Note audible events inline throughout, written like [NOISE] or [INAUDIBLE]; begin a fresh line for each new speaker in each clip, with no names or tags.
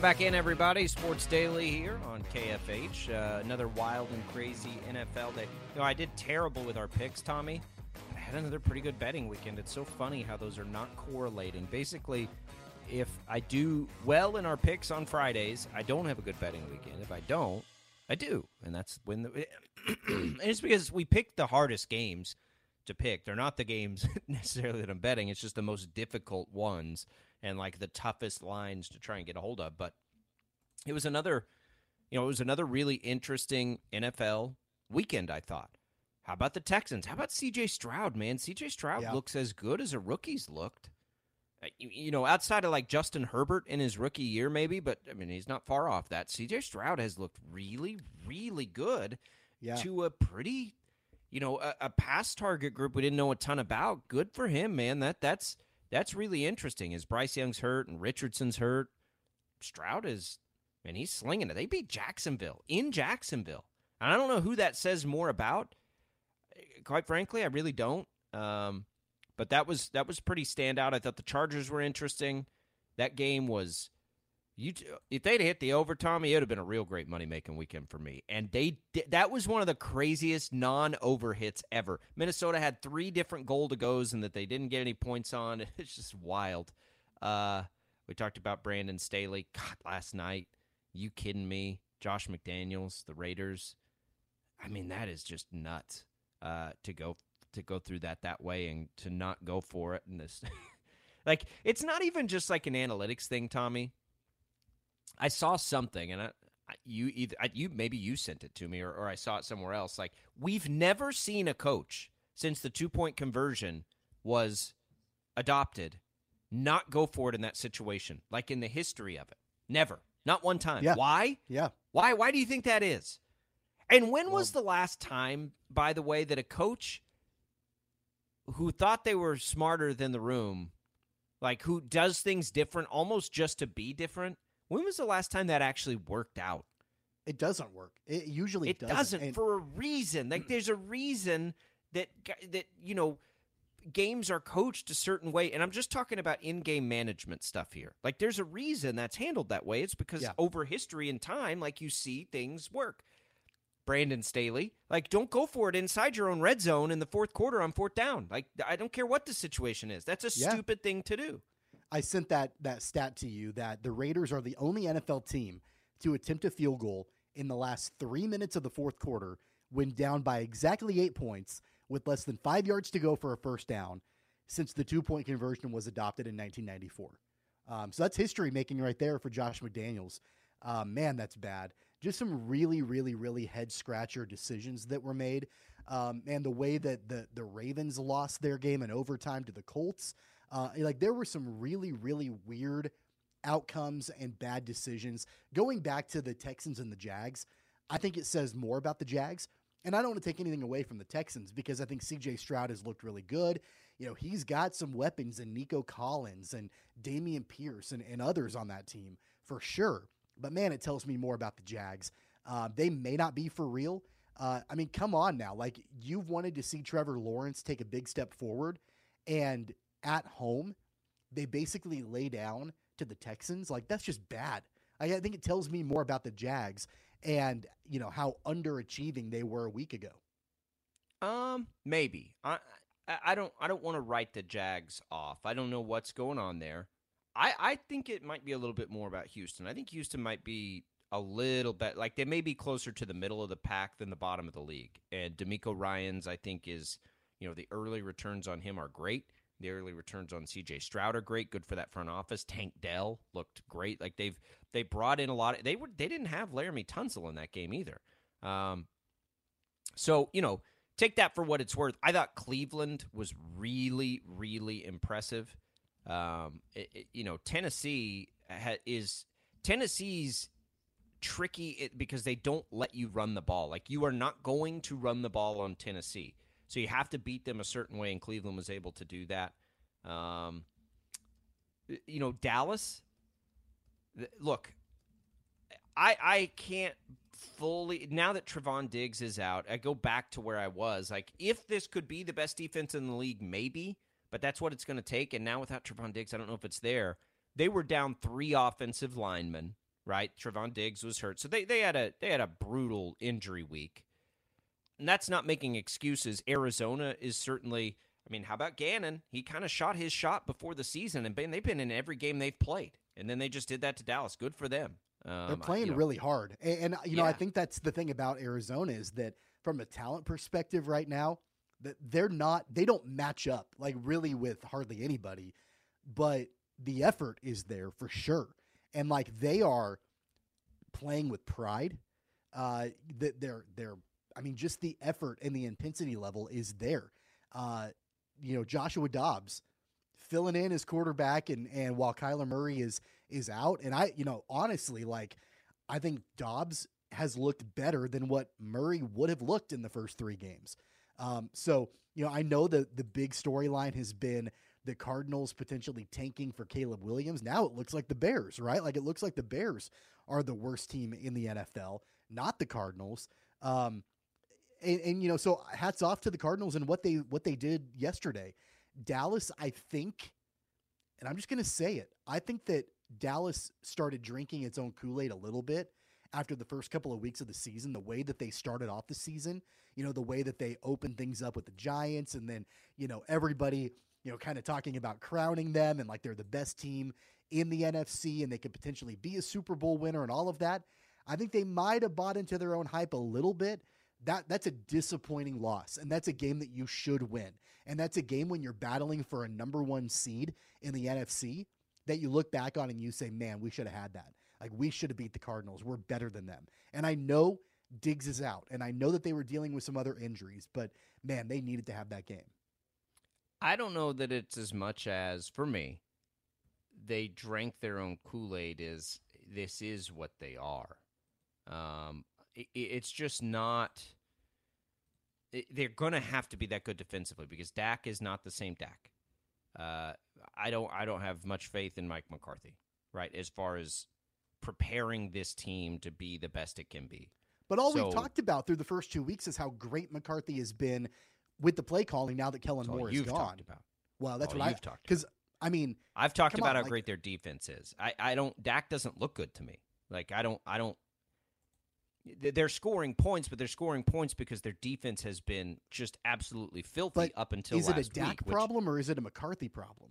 Welcome back in, everybody. Sports Daily here on KFH. Uh, another wild and crazy NFL day. You know, I did terrible with our picks, Tommy. I had another pretty good betting weekend. It's so funny how those are not correlating. Basically, if I do well in our picks on Fridays, I don't have a good betting weekend. If I don't, I do, and that's when the. [CLEARS THROAT] it's because we picked the hardest games to pick. They're not the games [LAUGHS] necessarily that I'm betting. It's just the most difficult ones and like the toughest lines to try and get a hold of. But it was another, you know, it was another really interesting NFL weekend. I thought. How about the Texans? How about C.J. Stroud? Man, C.J. Stroud
Yeah.
looks as good as a rookie's looked. Uh, You, you know, outside of like Justin Herbert in his rookie year, maybe, but I mean, he's not far off that. C.J. Stroud has looked really, really good
Yeah.
to a pretty, you know, a, a pass target group we didn't know a ton about. Good for him, man. That that's that's really interesting. Is Bryce Young's hurt and Richardson's hurt, Stroud is, and he's slinging it. They beat Jacksonville in Jacksonville, and I don't know who that says more about. Quite frankly, I really don't. Um, but that was that was pretty standout. I thought the Chargers were interesting. That game was you if they'd hit the over, Tommy, it would have been a real great money making weekend for me. And they that was one of the craziest non over hits ever. Minnesota had three different goal to goes and that they didn't get any points on. [LAUGHS] It's just wild. Uh, we talked about Brandon Staley. God, last night, you kidding me? Josh McDaniels, the Raiders. I mean, that is just nuts. Uh, to go to go through that that way and to not go for it and this, [LAUGHS] like, it's not even just like an analytics thing, Tommy. I saw something, and I, you either I, you maybe you sent it to me, or, or I saw it somewhere else. Like we've never seen a coach since the two point conversion was adopted not go for it in that situation, like in the history of it. Never, not one time.
Yeah.
Why?
Yeah.
Why? Why do you think that is? And when was the last time, by the way, that a coach who thought they were smarter than the room, like who does things different almost just to be different, when was the last time that actually worked out?
It doesn't work. It usually
it
doesn't.
doesn't,
And-
for a reason. Like there's a reason that that you know games are coached a certain way, and I'm just talking about in-game management stuff here. Like there's a reason that's handled that way. It's because
Yeah.
over history and time, like you see things work. Brandon Staley, like don't go for it inside your own red zone in the fourth quarter on fourth down. Like I don't care what the situation is. That's a
Yeah.
stupid thing to do.
I sent that that stat to you that the Raiders are the only NFL team to attempt a field goal in the last three minutes of the fourth quarter when down by exactly eight points with less than five yards to go for a first down since the two point conversion was adopted in 1994. Um, so that's history making right there for Josh McDaniels. Uh, man, that's bad. Just some really, really, really head scratcher decisions that were made. Um, and the way that the, the Ravens lost their game in overtime to the Colts. Uh, like there were some really, really weird outcomes and bad decisions. Going back to the Texans and the Jags, I think it says more about the Jags. And I don't want to take anything away from the Texans because I think CJ Stroud has looked really good. You know, he's got some weapons in Nico Collins and Dameon Pierce and, and others on that team for sure. But man, it tells me more about the Jags. Uh, they may not be for real. Uh, I mean, come on now. Like, you've wanted to see Trevor Lawrence take a big step forward, and at home, they basically lay down to the Texans. Like, that's just bad. I, I think it tells me more about the Jags and, you know, how underachieving they were a week ago.
Um, maybe. I I, don't I don't want to write the Jags off. I don't know what's going on there. I I think it might be a little bit more about Houston. I think Houston might be a little bit like they may be closer to the middle of the pack than the bottom of the league. And DeMeco Ryans, I think, is you know the early returns on him are great. The early returns on CJ Stroud are great. Good for that front office. Tank Dell looked great. Like they've they brought in a lot. Of, they were they didn't have Laremy Tunsil in that game either. Um, so you know take that for what it's worth. I thought Cleveland was really really impressive. Um, it, it, you know Tennessee ha- is Tennessee's tricky because they don't let you run the ball. Like you are not going to run the ball on Tennessee. So you have to beat them a certain way, and Cleveland was able to do that. Um, you know, Dallas. Look, I I can't fully now that Trevon Diggs is out. I go back to where I was. Like, if this could be the best defense in the league, maybe, but that's what it's going to take. And now without Trevon Diggs, I don't know if it's there. They were down three offensive linemen. Right, Trevon Diggs was hurt, so they, they had a they had a brutal injury week and that's not making excuses. Arizona is certainly. I mean, how about Gannon? He kind of shot his shot before the season, and they've been in every game they've played, and then they just did that to Dallas. Good for them.
Um, They're playing you know, really hard, and, and you know. I think that's the thing about Arizona is that from a talent perspective, right now, that they're not, they don't match up like really with hardly anybody, but the effort is there for sure, and like they are playing with pride. Uh, they're they're I mean, just the effort and the intensity level is there. Uh, you know, Joshua Dobbs filling in as quarterback, and and while Kyler Murray is is out, and I, you know, honestly, like I think Dobbs has looked better than what Murray would have looked in the first three games. Um, so you know, I know that the big storyline has been the Cardinals potentially tanking for Caleb Williams. Now it looks like the Bears, right? Like it looks like the Bears are the worst team in the NFL, not the Cardinals. Um, and, and, you know, so hats off to the Cardinals and what they what they did yesterday. Dallas, I think, and I'm just going to say it. I think that Dallas started drinking its own Kool Aid a little bit after the first couple of weeks of the season. The way that they started off the season, you know, the way that they opened things up with the Giants, and then you know everybody, you know, kind of talking about crowning them and like they're the best team in the NFC and they could potentially be a Super Bowl winner and all of that. I think they might have bought into their own hype a little bit. That that's a disappointing loss and that's a game that you should win. And that's a game when you're battling for a number one seed in the nfc that you look back on and you say man we should have had that. Like we should have beat the cardinals. We're better than them. And i know diggs is out and i know that they were dealing with some other injuries but man they needed to have that game
i don't know that it's as much as for me they drank their own kool-aid is this is what they are um, it, it's just not. It, they're going to have to be that good defensively because Dak is not the same Dak. Uh, I don't. I don't have much faith in Mike McCarthy, right? As far as preparing this team to be the best it can be.
But all so, we've talked about through the first two weeks is how great McCarthy has been with the play calling now that Kellen Moore is gone. Well, that's all what I've talked about. because I mean
I've talked about on, how like, great their defense is. I, I don't Dak doesn't look good to me. Like I don't I don't they're scoring points, but they're scoring points because their defense has been just absolutely filthy up until.
Is it a Dak week, problem or is it a McCarthy problem?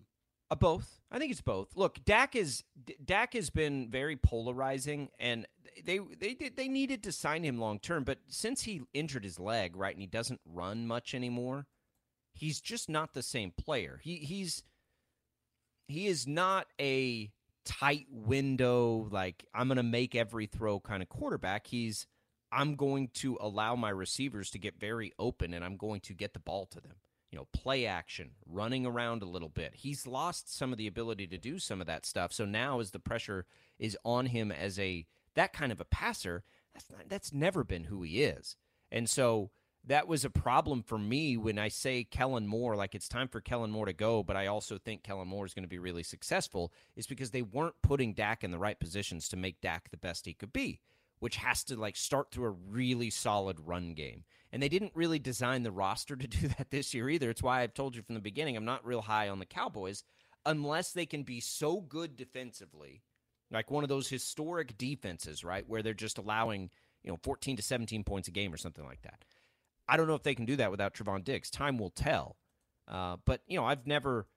Uh, both. I think it's both. Look, Dak is Dak has been very polarizing, and they they did they needed to sign him long term, but since he injured his leg, right, and he doesn't run much anymore, he's just not the same player. He he's he is not a tight window, like I'm going to make every throw kind of quarterback. He's I'm going to allow my receivers to get very open and I'm going to get the ball to them. You know, play action, running around a little bit. He's lost some of the ability to do some of that stuff. So now as the pressure is on him as a that kind of a passer, that's not, that's never been who he is. And so that was a problem for me when I say Kellen Moore, like it's time for Kellen Moore to go, but I also think Kellen Moore is going to be really successful, is because they weren't putting Dak in the right positions to make Dak the best he could be, which has to like start through a really solid run game. And they didn't really design the roster [LAUGHS] to do that this year either. It's why I've told you from the beginning I'm not real high on the Cowboys unless they can be so good defensively, like one of those historic defenses, right, where they're just allowing, you know, 14 to 17 points a game or something like that I don't know if they can do that without Trevon Diggs. Time will tell. Uh, but you know, I've never,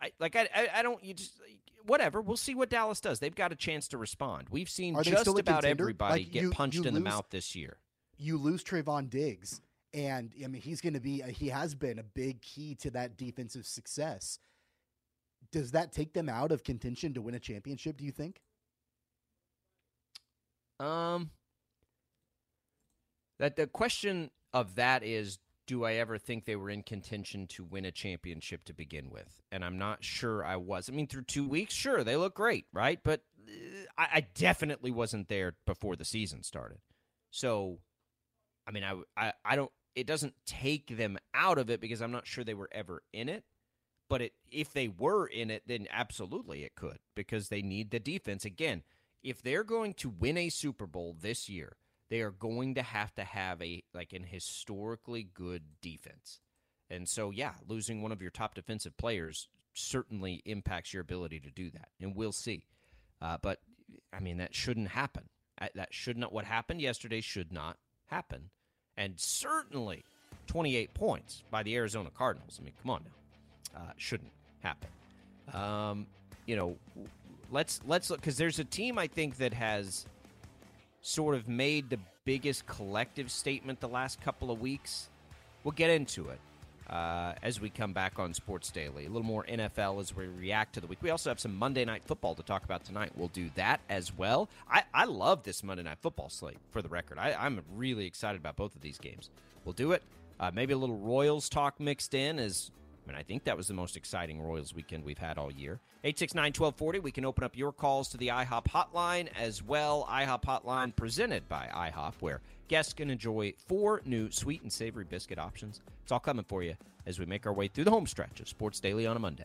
I like, I, I, I don't. You just whatever. We'll see what Dallas does. They've got a chance to respond. We've seen just about
contender?
everybody
Like,
get
you-
punched
you
in the mouth this year.
You lose Trevon Diggs, and I mean he's going to be he has been a big key to that defensive success. Does that take them out of contention to win a championship? Do you think?
Um, that the question of that is, do I ever think they were in contention to win a championship to begin with? And I'm not sure I was. I mean, through two weeks, sure, they look great, right? But uh, I, I definitely wasn't there before the season started. So, I mean, I, I, I don't. It doesn't take them out of it because I'm not sure they were ever in it. But it, if they were in it, then absolutely it could because they need the defense. Again, if they're going to win a Super Bowl this year, they are going to have to have a like an historically good defense. And so yeah, losing one of your top defensive players certainly impacts your ability to do that. And we'll see. Uh, but I mean that shouldn't happen. That should not what happened yesterday should not happen. And certainly 28 points by the Arizona Cardinals. I mean, come on now. Uh, shouldn't happen. Um, you know, let's let's look because there's a team I think that has sort of made the biggest collective statement the last couple of weeks. We'll get into it uh, as we come back on Sports Daily. A little more NFL as we react to the week. We also have some Monday Night Football to talk about tonight. We'll do that as well. I, I love this Monday Night Football slate, for the record. I, I'm really excited about both of these games. We'll do it. Uh, maybe a little Royals talk mixed in as I I think that was the most exciting Royals weekend we've had all year. 869 1240. We can open up your calls to the IHOP hotline as well. IHOP hotline presented by IHOP, where guests can enjoy four new sweet and savory biscuit options. It's all coming for you as we make our way through the home stretch of Sports Daily on a Monday.